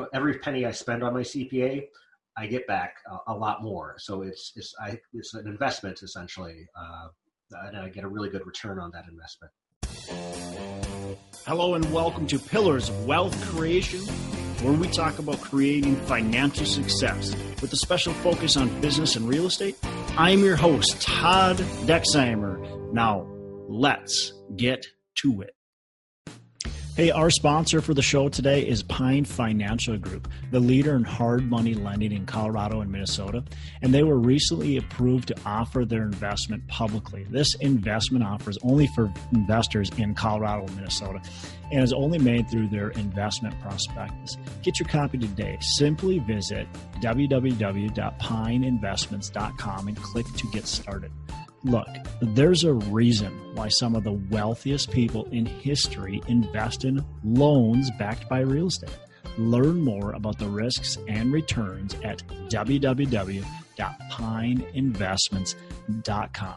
know, every penny I spend on my CPA, I get back a, a lot more. So it's it's I it's an investment essentially, uh, and I get a really good return on that investment. Hello and welcome to Pillars of Wealth Creation, where we talk about creating financial success with a special focus on business and real estate. I'm your host, Todd Dexheimer. Now, let's get to it. Hey, our sponsor for the show today is Pine Financial Group, the leader in hard money lending in Colorado and Minnesota. And they were recently approved to offer their investment publicly. This investment offer is only for investors in Colorado and Minnesota and is only made through their investment prospectus. Get your copy today. Simply visit www.pineinvestments.com and click to get started. Look, there's a reason why some of the wealthiest people in history invest in loans backed by real estate. Learn more about the risks and returns at www.pineinvestments.com.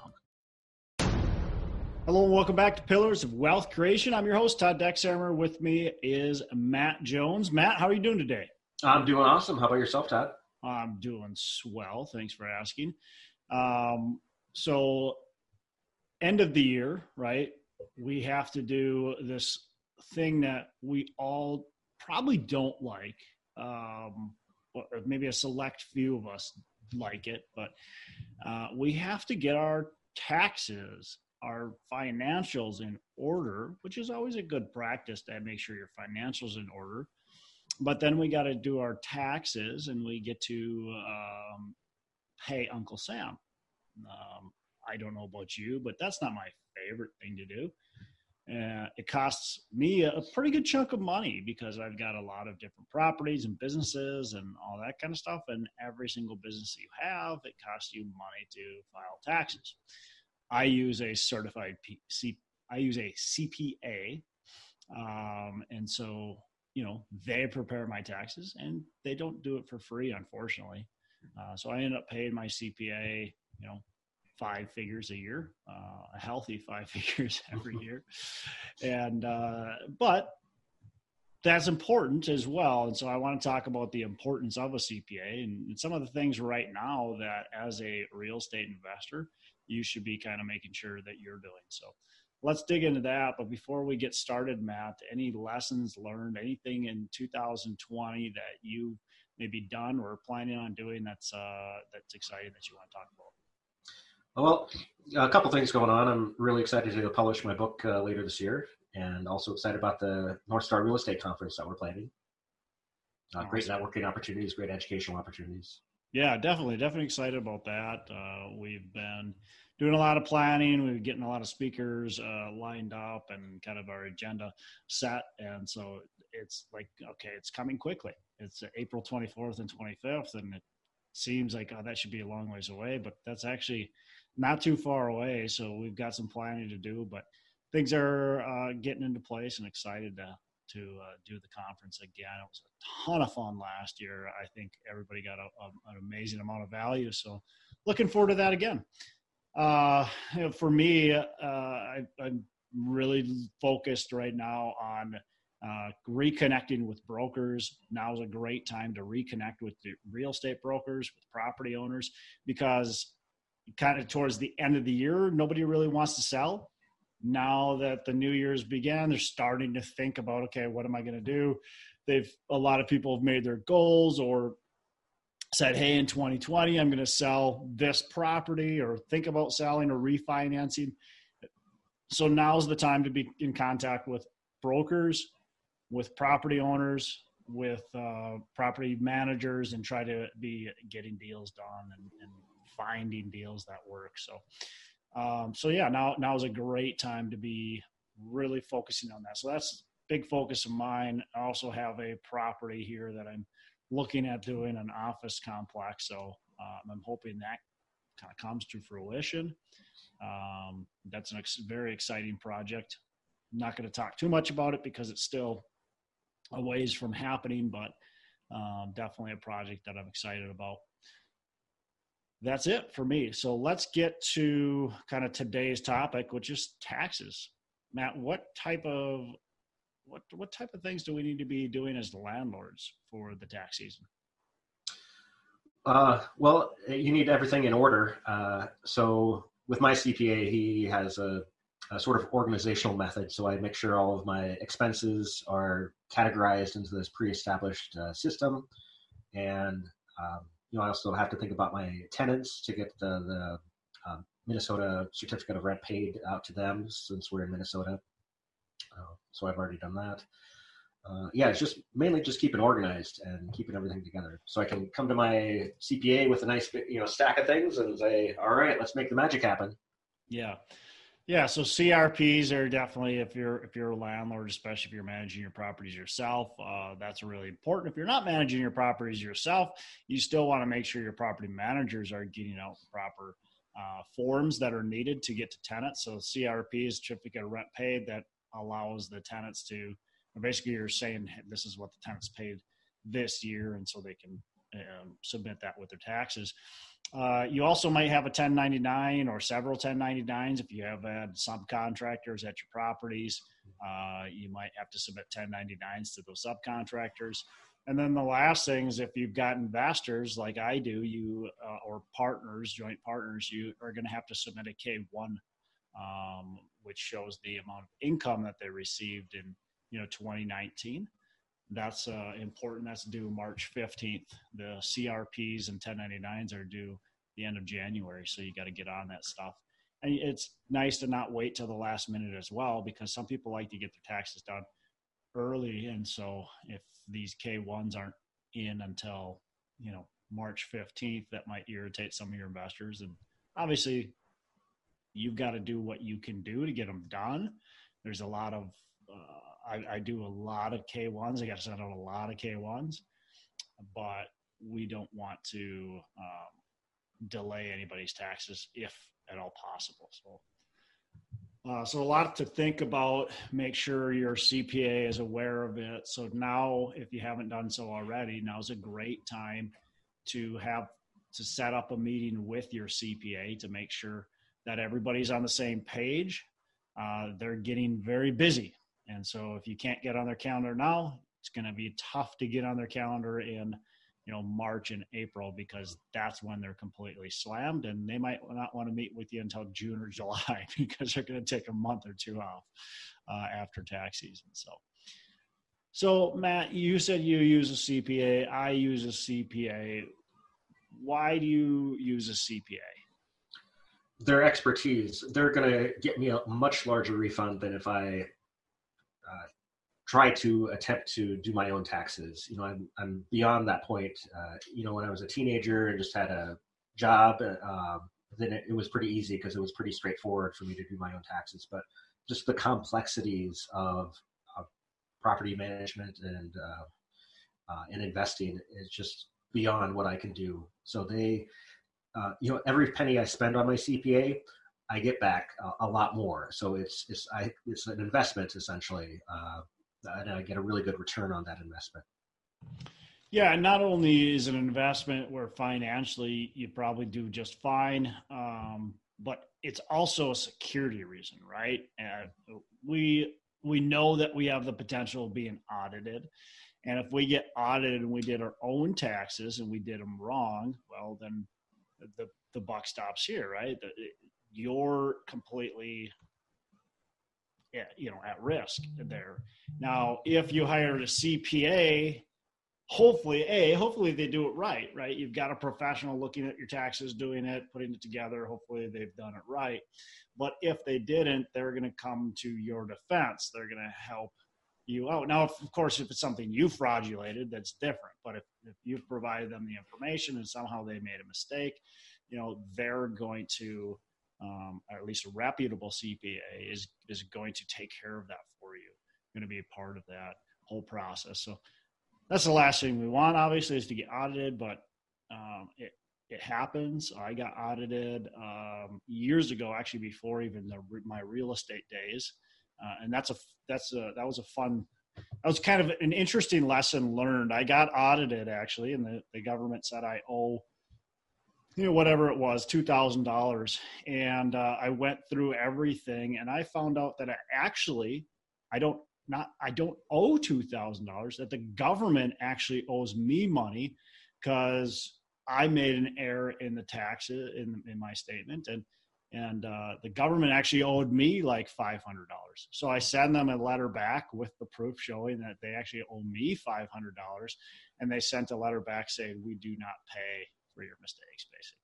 Hello and welcome back to Pillars of Wealth Creation. I'm your host, Todd Dexheimer. With me is Matt Jones. Matt, how are you doing today? I'm doing awesome. How about yourself, Todd? I'm doing swell. Thanks for asking. Um, so end of the year, right? We have to do this thing that we all probably don't like. Um, or maybe a select few of us like it, but uh, we have to get our taxes, our financials in order, which is always a good practice to make sure your financials in order. But then we got to do our taxes, and we get to um, pay Uncle Sam. Um, I don't know about you, but that's not my favorite thing to do. Uh, it costs me a, pretty good chunk of money because I've got a lot of different properties and businesses and all that kind of stuff. And every single business you have, it costs you money to file taxes. I use a certified P- C- I use a CPA, um, and so you know they prepare my taxes, and they don't do it for free, unfortunately. Uh, so I end up paying my CPA, you know, five figures a year, uh, a healthy five figures every year. And, uh, but that's important as well. And so I want to talk about the importance of a CPA and some of the things right now that as a real estate investor, you should be kind of making sure that you're doing. So let's dig into that. But before we get started, Matt, any lessons learned, anything in 2020 that you maybe done or planning on doing that's, uh, that's exciting that you want to talk about? Well, a couple things going on. I'm really excited to publish my book uh, later this year, and also excited about the North Star Real Estate Conference that we're planning. Uh, awesome. Great networking opportunities, great educational opportunities. Yeah, definitely, definitely excited about that. Uh, we've been doing a lot of planning. We're getting a lot of speakers uh, lined up and kind of our agenda set, and so it's like okay, it's coming quickly. It's April 24th and 25th, and it seems like oh, that should be a long ways away, but that's actually not too far away. So we've got some planning to do, but things are uh, getting into place and excited to to uh, do the conference again. It was a ton of fun last year. I think everybody got a, a, an amazing amount of value. So looking forward to that again. Uh, you know, for me, uh, I, am really focused right now on uh, reconnecting with brokers. Now is a great time to reconnect with the real estate brokers, with property owners, because kind of towards the end of the year, nobody really wants to sell. Now that the new year's began, they're starting to think about, okay, what am I going to do? They've a lot of people have made their goals or said, hey, in 2020, I'm going to sell this property or think about selling or refinancing. So now's the time to be in contact with brokers, with property owners, with uh, property managers, and try to be getting deals done and, and finding deals that work. So, um, so yeah, now now is a great time to be really focusing on that. So that's big focus of mine. I also have a property here that I'm looking at doing an office complex. So um, I'm hoping that kind of comes to fruition. Um, that's a ex- very exciting project. I'm not going to talk too much about it because it's still a ways from happening, but um, definitely a project that I'm excited about that's it for me. So let's get to kind of today's topic, which is taxes. Matt, what type of what what type of things do we need to be doing as landlords for the tax season? Uh, well, you need everything in order. Uh, so with my CPA, he has a, a, sort of organizational method. So I make sure all of my expenses are categorized into this pre-established uh, system, and um, you know I also have to think about my tenants to get the the um, Minnesota certificate of rent paid out to them since we're in Minnesota. Uh, so I've already done that. Uh, yeah, it's just mainly just keeping organized and keeping everything together. So I can come to my CPA with a nice, you know, stack of things and say, "All right, let's make the magic happen." Yeah, yeah. So CRPs are definitely if you're if you're a landlord, especially if you're managing your properties yourself, uh, that's really important. If you're not managing your properties yourself, you still want to make sure your property managers are getting out proper uh, forms that are needed to get to tenants. So CRP is certificate of rent paid that allows the tenants to basically you're saying this is what the tenants paid this year, and so they can um, submit that with their taxes. Uh, you also might have a 1099 or several 1099s if you have had subcontractors at your properties. Uh, you might have to submit 1099s to those subcontractors. And then the last thing is if you've got investors like I do, you uh, or partners, joint partners, you are going to have to submit a K1, um, which shows the amount of income that they received in you know 2019. That's uh, important. That's due March 15th. The CRPs and 1099s are due the end of January, so you got to get on that stuff. And it's nice to not wait till the last minute as well, because some people like to get their taxes done early, and so if these K1s aren't in until you know March 15th, that might irritate some of your investors. And obviously, you've got to do what you can do to get them done. There's a lot of uh, I, I do a lot of K1s. I got to send out a lot of K1s, but we don't want to um, delay anybody's taxes if at all possible. So, uh, so a lot to think about. Make sure your CPA is aware of it. So now, if you haven't done so already, now is a great time to have to set up a meeting with your CPA to make sure that everybody's on the same page. Uh, they're getting very busy and so if you can't get on their calendar now, it's going to be tough to get on their calendar in you know March and April because that's when they're completely slammed and they might not want to meet with you until June or July because they're going to take a month or two off uh, after tax season. So, so Matt, you said you use a CPA. I use a CPA. Why do you use a CPA? Their expertise. They're going to get me a much larger refund than if I try to attempt to do my own taxes. You know, I'm, I'm beyond that point. Uh, you know, when I was a teenager and just had a job, uh, then it, it, was pretty easy because it was pretty straightforward for me to do my own taxes. But just the complexities of, of property management and uh, uh, and investing is just beyond what I can do. So they, uh, you know, every penny I spend on my CPA, I get back a, a, lot more. So it's it's I it's an investment essentially, uh, and I get a really good return on that investment. Yeah, and not only is it an investment where financially you probably do just fine, um, but it's also a security reason, right? And we we know that we have the potential of being audited, and if we get audited and we did our own taxes and we did them wrong, well then the the buck stops here, right? you're completely you know at risk there. Now if you hired a cpa hopefully a hopefully they do it right right? You've got a professional looking at your taxes doing it putting it together. Hopefully they've done it right. But if they didn't they're going to come to your defense. They're going to help you out. Now of course if it's something you fraudulated that's different. But if, if you've provided them the information and somehow they made a mistake you know they're going to um, or at least a reputable CPA is is going to take care of that for you. Going to be a part of that whole process. So that's the last thing we want, obviously, is to get audited. But um, it it happens. I got audited um, years ago, actually before even the, my real estate days, uh, and that's a that's a that was a fun. That was kind of an interesting lesson learned. I got audited actually, and the, the government said I owe you know whatever it was two thousand dollars and uh, i went through everything and i found out that I actually i don't not I don't owe two thousand dollars. That the government actually owes me money because I made an error in the taxes in in my statement, and and uh, the government actually owed me like five hundred dollars. So I send them a letter back with the proof showing that they actually owe me five hundred dollars, and they sent a letter back saying we do not pay for your mistakes, basically.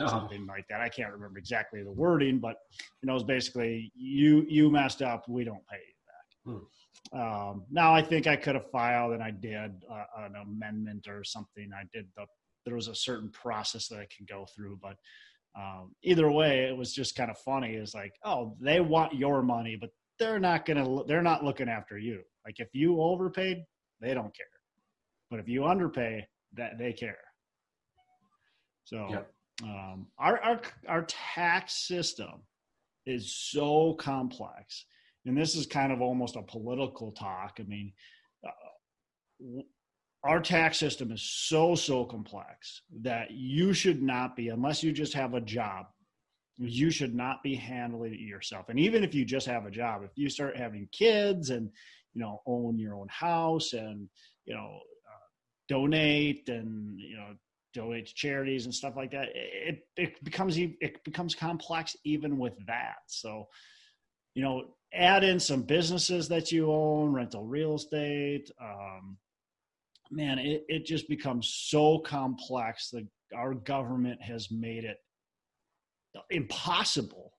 Uh-huh. Something like that. I can't remember exactly the wording, but you know, it's basically you you messed up. We don't pay you back. Hmm. Um, now I think I could have filed, and I did uh, an amendment or something. I did the there was a certain process that I could go through, but um, either way, it was just kind of funny. It's like, oh, they want your money, but they're not gonna. They're not looking after you. Like if you overpaid, they don't care, but if you underpay, that they care. So yep. um, our our our tax system is so complex, and this is kind of almost a political talk. I mean. Uh, our tax system is so so complex that you should not be unless you just have a job you should not be handling it yourself and even if you just have a job if you start having kids and you know own your own house and you know uh, donate and you know donate to charities and stuff like that it, it becomes it becomes complex even with that so you know add in some businesses that you own rental real estate um, man, it, it just becomes so complex that our government has made it impossible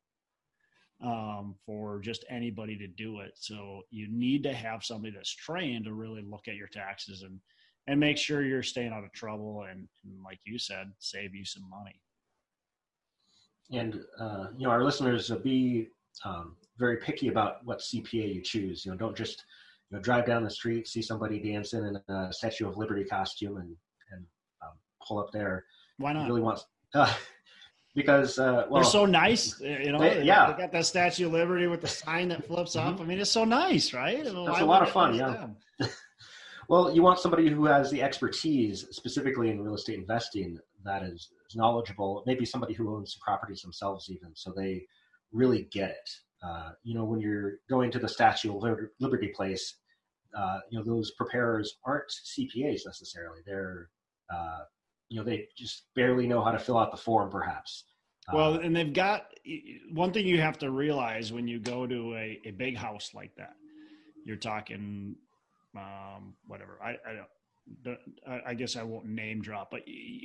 um, for just anybody to do it. So you need to have somebody that's trained to really look at your taxes and and make sure you're staying out of trouble and, and like you said, save you some money. And uh, you know, our listeners uh, be um, very picky about what CPA you choose. You know, don't just you know, drive down the street, see somebody dancing in a Statue of Liberty costume, and and um, pull up there. Why not? really wants uh, because uh, well, they're so nice. You know, they, yeah, they got that Statue of Liberty with the sign that flips mm-hmm. up. I mean, it's so nice, right? That's a lot of fun. Yeah. well, you want somebody who has the expertise, specifically in real estate investing, that is, knowledgeable. Maybe somebody who owns properties themselves, even, so they really get it. Uh, you know, when you're going to the Statue of Liberty place, uh, you know those preparers aren't CPAs necessarily. They're uh, you know they just barely know how to fill out the form, perhaps. Well, uh, and they've got one thing you have to realize when you go to a, a big house like that. You're talking um, whatever. I, I don't. I guess I won't name drop, but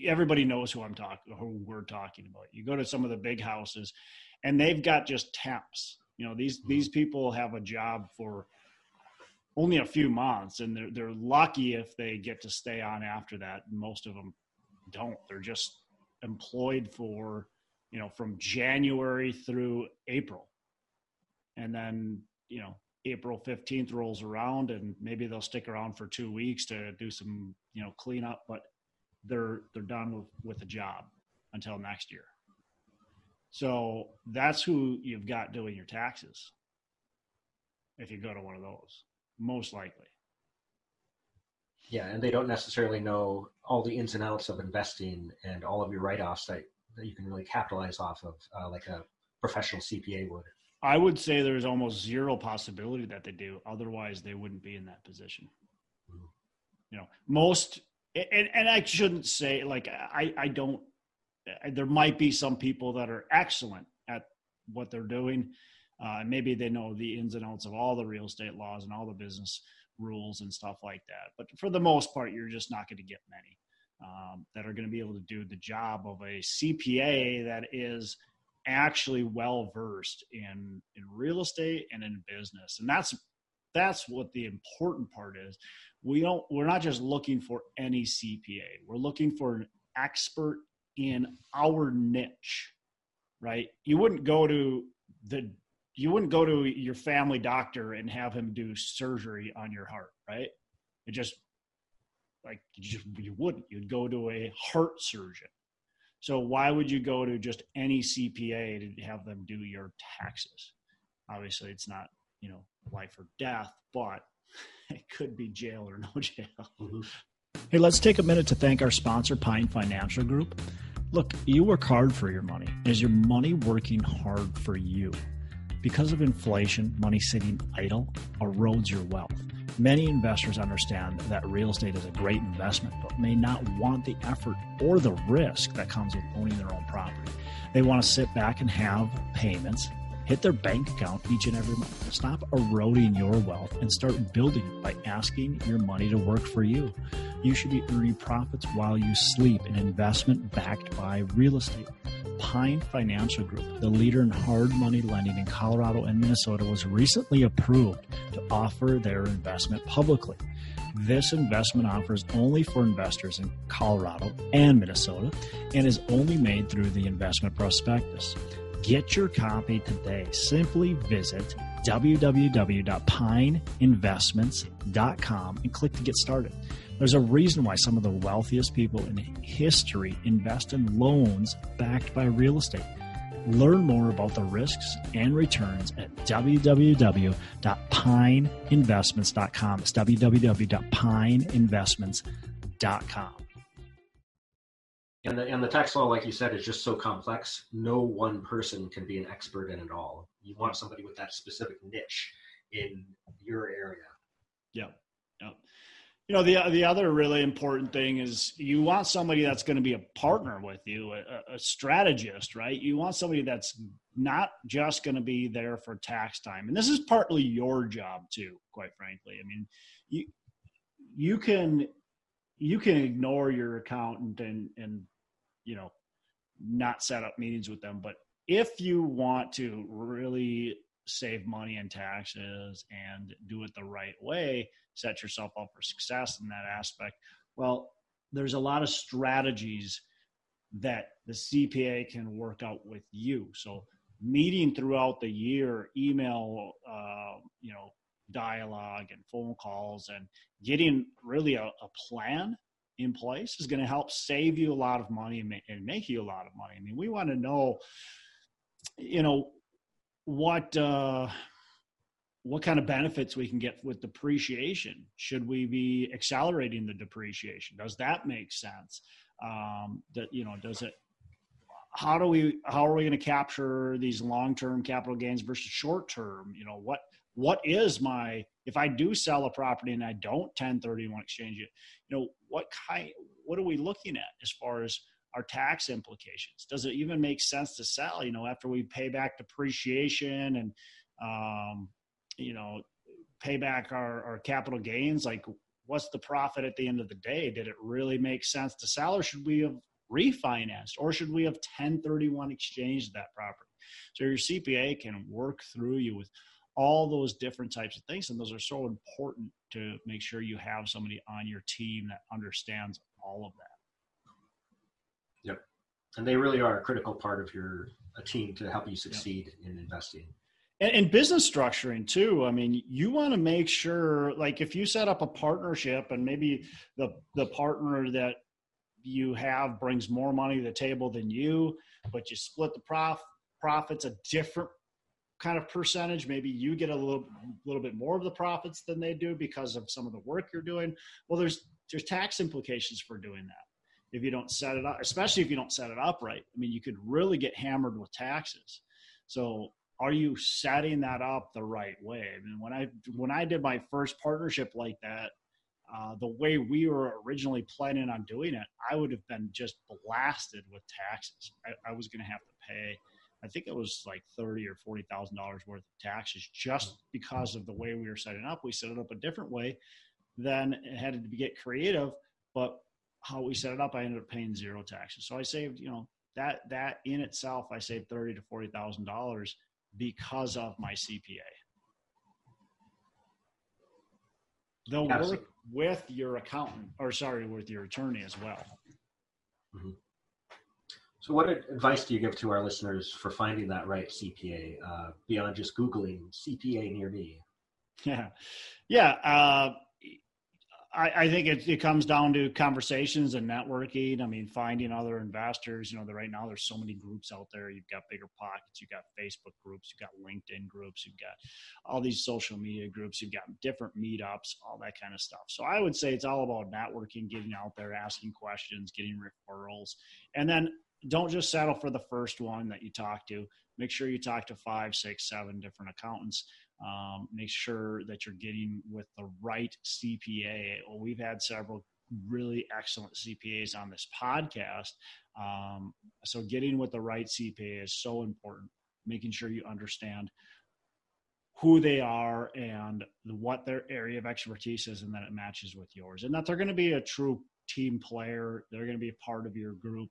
everybody knows who I'm talking, who we're talking about. You go to some of the big houses, and they've got just temps. You know, these mm-hmm. these people have a job for only a few months, and they're they're lucky if they get to stay on after that. Most of them don't. They're just employed for you know from January through April, and then you know April 15th rolls around and maybe they'll stick around for two weeks to do some, you know, cleanup, but they're, they're done with, with the job until next year. So that's who you've got doing your taxes. If you go to one of those most likely. Yeah, and they don't necessarily know all the ins and outs of investing and all of your write-offs that, that you can really capitalize off of, uh, like a professional CPA would. I would say there's almost zero possibility that they do. Otherwise, they wouldn't be in that position. Mm-hmm. You know, most, and, and I shouldn't say like I I don't. There might be some people that are excellent at what they're doing, uh, maybe they know the ins and outs of all the real estate laws and all the business rules and stuff like that. But for the most part, you're just not going to get many um, that are going to be able to do the job of a CPA that is actually well versed in in real estate and in business. And that's that's what the important part is. We don't we're not just looking for any CPA. We're looking for an expert in our niche. Right? You wouldn't go to the you wouldn't go to your family doctor and have him do surgery on your heart, right? It just like you just you wouldn't. You'd go to a heart surgeon. So why would you go to just any CPA to have them do your taxes? Obviously, it's not you know life or death, but it could be jail or no jail. Mm-hmm. Hey, let's take a minute to thank our sponsor, Pine Financial Group. Look, you work hard for your money. Is your money working hard for you? Because of inflation, money sitting idle erodes your wealth. Many investors understand that real estate is a great investment, but may not want the effort or the risk that comes with owning their own property. They want to sit back and have payments hit their bank account each and every month. Stop eroding your wealth and start building it by asking your money to work for you. You should be earning profits while you sleep, an investment backed by real estate. Pine Financial Group, the leader in hard money lending in Colorado and Minnesota, was recently approved to offer their investment publicly. This investment offer is only for investors in Colorado and Minnesota and is only made through the investment prospectus. Get your copy today. Simply visit www.pineinvestments.com and click to get started. There's a reason why some of the wealthiest people in history invest in loans backed by real estate. Learn more about the risks and returns at www.pineinvestments.com. It's www.pineinvestments.com. And the, and the tax law, like you said, is just so complex. No one person can be an expert in it all. You want somebody with that specific niche in your area. Yeah. You know, the, the other really important thing is you want somebody that's going to be a partner with you, a, a strategist, right? You want somebody that's not just going to be there for tax time. And this is partly your job too, quite frankly. I mean, you, you can, you can ignore your accountant and, and you know not set up meetings with them but if you want to really save money in taxes and do it the right way set yourself up for success in that aspect well there's a lot of strategies that the cpa can work out with you so meeting throughout the year email uh, you know dialogue and phone calls and getting really a, a plan in place is going to help save you a lot of money and make, and make you a lot of money. I mean, we want to know, you know, what uh, what kind of benefits we can get with depreciation. Should we be accelerating the depreciation? Does that make sense? Um, that you know, does it? How do we? How are we going to capture these long-term capital gains versus short-term? You know, what what is my if I do sell a property and I don't 1031 exchange it, you know, what kind what are we looking at as far as our tax implications? Does it even make sense to sell, you know, after we pay back depreciation and um, you know, pay back our, our capital gains? Like what's the profit at the end of the day? Did it really make sense to sell or should we have refinanced or should we have 1031 exchanged that property? So your CPA can work through you with all those different types of things and those are so important to make sure you have somebody on your team that understands all of that and they really are a critical part of your team to help you succeed yep. in investing. And, and, business structuring too. I mean you want to make sure like if you set up a partnership and maybe the the partner that you have brings more money to the table than you but you split the prof profits a different kind of percentage maybe you get a little little bit more of the profits than they do because of some of the work you're doing. Well there's there's tax implications for doing that if you don't set it up especially if you don't set it up right i mean you could really get hammered with taxes so are you setting that up the right way i mean when i when i did my first partnership like that uh, the way we were originally planning on doing it i would have been just blasted with taxes i, I was going to have to pay I think it was like thirty or forty thousand dollars worth of taxes just because of the way we were setting up. We set it up a different way, then it had to get creative. But how we set it up, I ended up paying zero taxes. So I saved, you know, that that in itself, I saved thirty to forty thousand dollars because of my CPA. They'll work with your accountant, or sorry, with your attorney as well. Mm-hmm. So, what advice do you give to our listeners for finding that right CPA uh, beyond just Googling CPA near me? Yeah, yeah. Uh, I, I, think it, it, comes down to conversations and networking. I mean, finding other investors. You know, right now there's so many groups out there. You've got bigger pockets. You've got Facebook groups. You've got LinkedIn groups. You've got all these social media groups. You've got different meetups, all that kind of stuff. So I would say it's all about networking, getting out there, asking questions, getting referrals, and then don't just settle for the first one that you talk to. Make sure you talk to five, six, seven different accountants. Um, make sure that you're getting with the right CPA. Well, we've had several really excellent CPAs on this podcast. Um, so getting with the right CPA is so important. Making sure you understand who they are and what their area of expertise is, and that it matches with yours, and that they're going to be a true team player. They're going to be a part of your group.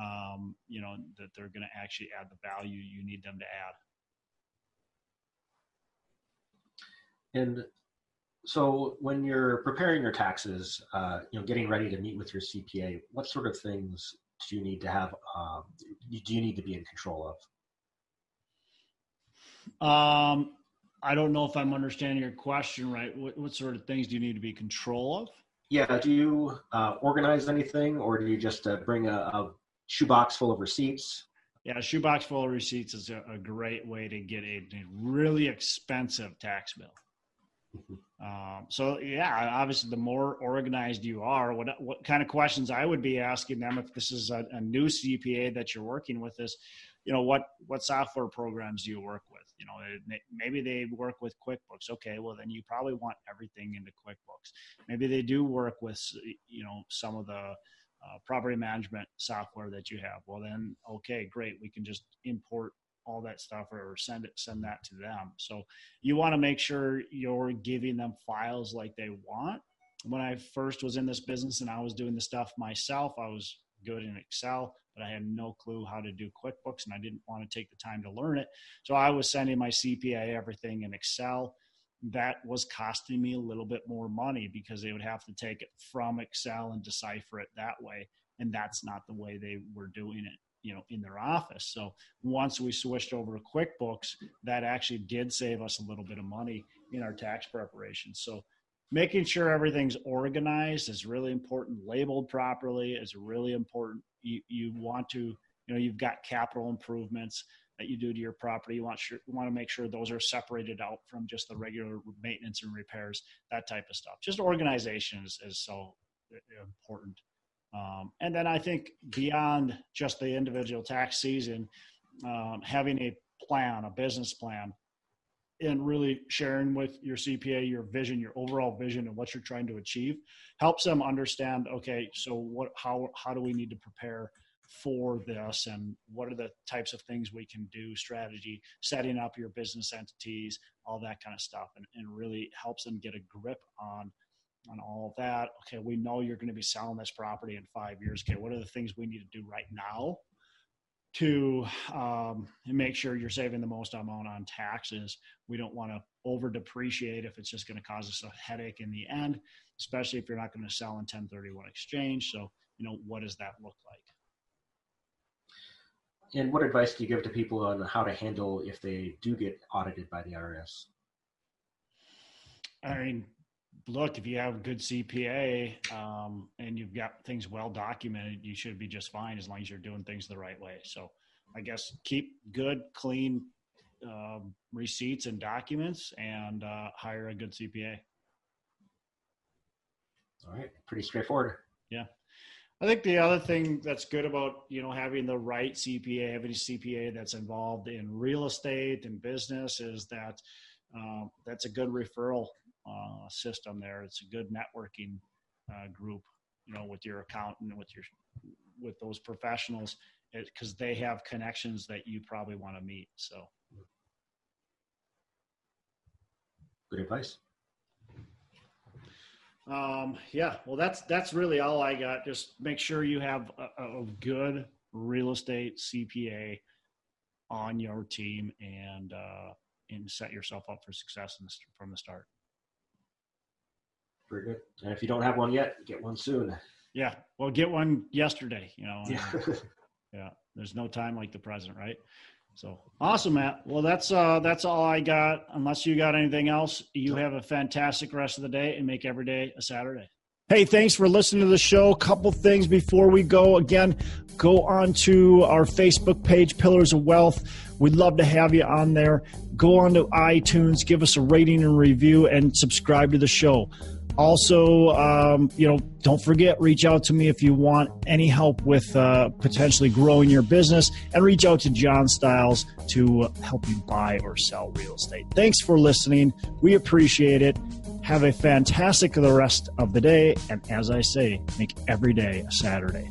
Um, you know that they're going to actually add the value you need them to add. And so, when you're preparing your taxes, uh, you know, getting ready to meet with your CPA, what sort of things do you need to have? Uh, do you need to be in control of? Um, I don't know if I'm understanding your question right. What, what sort of things do you need to be control of? Yeah. Do you uh, organize anything, or do you just uh, bring a, a, shoebox full of receipts? Yeah, a shoebox full of receipts is a, a great way to get a, a, really expensive tax bill. Um, so yeah, obviously, the more organized you are, what what kind of questions I would be asking them if this is a, a new CPA that you're working with is, you know, what what software programs do you work with? you know maybe they work with quickbooks. Okay well then you probably want everything into quickbooks. Maybe they do work with you know some of the uh, property management software that you have. Well then okay great we can just import all that stuff or send it send that to them so you want to make sure you're giving them files like they want when i first was in this business and i was doing the stuff myself i was good in excel but I had no clue how to do QuickBooks and I didn't want to take the time to learn it. So I was sending my CPA everything in Excel. That was costing me a little bit more money because they would have to take it from Excel and decipher it that way. And that's not the way they were doing it you know in their office. So once we switched over to quickbooks that actually did save us a little bit of money in our tax preparation. So making sure everything's organized is really important labeled properly is really important. You, you want to you know you've got capital improvements that you do to your property. You want sure, you want to make sure those are separated out from just the regular maintenance and repairs that type of stuff. Just organization is, is so important um, and then i think beyond just the individual tax season um, having a plan a business plan and really sharing with your CPA your vision, your overall vision, and what you're trying to achieve helps them understand. Okay, so what? How how do we need to prepare for this, and what are the types of things we can do? Strategy, setting up your business entities, all that kind of stuff, and, and really helps them get a grip on on all of that. Okay, we know you're going to be selling this property in five years. Okay, what are the things we need to do right now to um, make sure you're saving the most amount on taxes. We don't want to over depreciate if it's just going to cause us a headache in the end, especially if you're not going to sell in 1031 exchange. So, you know, what does that look like? And what advice do you give to people on how to handle if they do get audited by the IRS? I mean, look, if you have a good CPA um, and you've got things well documented, you should be just fine as long as you're doing things the right way. So, I guess keep good, clean uh, receipts and documents, and uh, hire a good CPA. All right, pretty straightforward. Yeah. I think the other thing that's good about you know having the right CPA, having a CPA that's involved in real estate and business, is that uh, that's a good referral uh, system there. It's a good networking uh, group, you know, with your accountant, with your with those professionals, because they have connections that you probably want to meet. So, good advice. Um, yeah, well, that's that's really all I got. Just make sure you have a, a good real estate CPA on your team and uh, and set yourself up for success the, from the start. Very good. And if you don't have one yet, get one soon. Yeah. Well, get one yesterday, you know. Yeah. yeah. There's no time like the present, right? So awesome, Matt. Well, that's uh that's all I got. Unless you got anything else, you have a fantastic rest of the day and make every day a Saturday. Hey, thanks for listening to the show. Couple things before we go. Again, go on to our Facebook page, Pillars of Wealth. We'd love to have you on there. Go on to iTunes, give us a rating and review, and subscribe to the show. Also, um, you know, don't forget, reach out to me if you want any help with uh, potentially growing your business and reach out to John Styles to help you buy or sell real estate. Thanks for listening. We appreciate it. Have a fantastic the rest of the day. And as I say, make every day a Saturday.